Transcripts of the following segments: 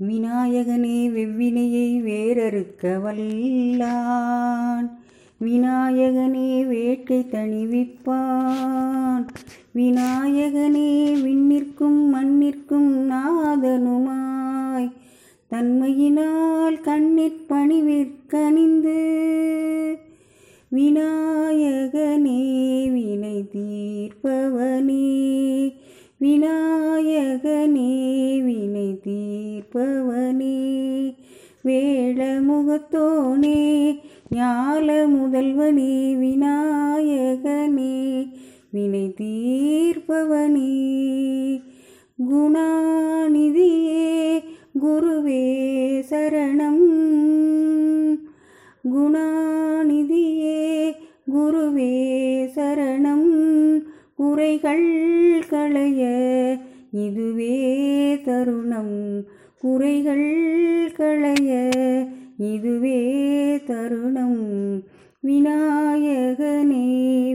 விநாயகனே வெவ்வினையை வேறறுக்க வல்லான். விநாயகனே வேட்கை தணிவிப்பான். விநாயகனே விண்ணிற்கும் மண்ணிற்கும் நாதனுமாய். தன்மையினால் கண்ணிற் பணிவிற்கணிந்து. விநாயகனே வினை தீர்ப்பவனே. விநாயகனே தீர்ப்பவனே வேளமுகத்தோனே ஞால முதல்வனே விநாயகனே வினை தீர்ப்பவனே குணாநிதியே குருவே சரணம். குணாநிதியே குருவே சரணம். குறைகள் களைய இதுவே தருணம். குறைகள் களைய இதுவே தருணம். விநாயகனே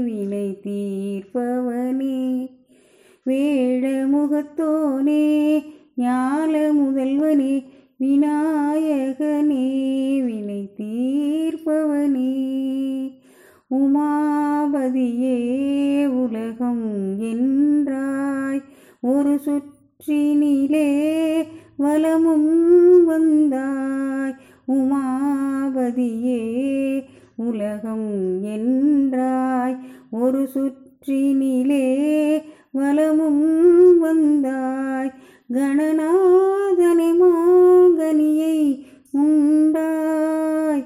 வினை தீர்ப்பவனே வேழமுகத்தோனே ஞால முதல்வனே விநாயகனே வினை தீர்ப்பவனே. உமாபதியே உலகம் என்றாய் ஒரு சுற்றினிலே வலமும் வந்தாய் உமாபதியே உலகம் என்றாய் ஒரு சுற்றினிலே வலமும் வந்தாய். கணநாதனை மாங்கனியை உண்டாய்.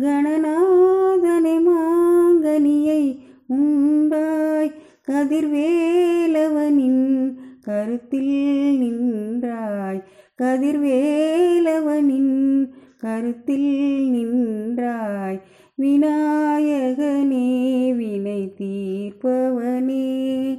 கணநாதனை மாங்கனியை உண்டாய். கதிர்வேலவனின் கருத்தில் நின்றாய். கதிர்வேலவனின் கருத்தில் நின்றாய். விநாயகனே வினை தீர்ப்பவனே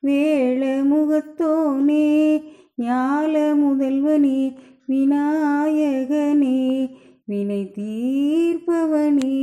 வேள முகத்தோனே ஞால முதல்வனே விநாயகனே வினை தீர்ப்பவனே.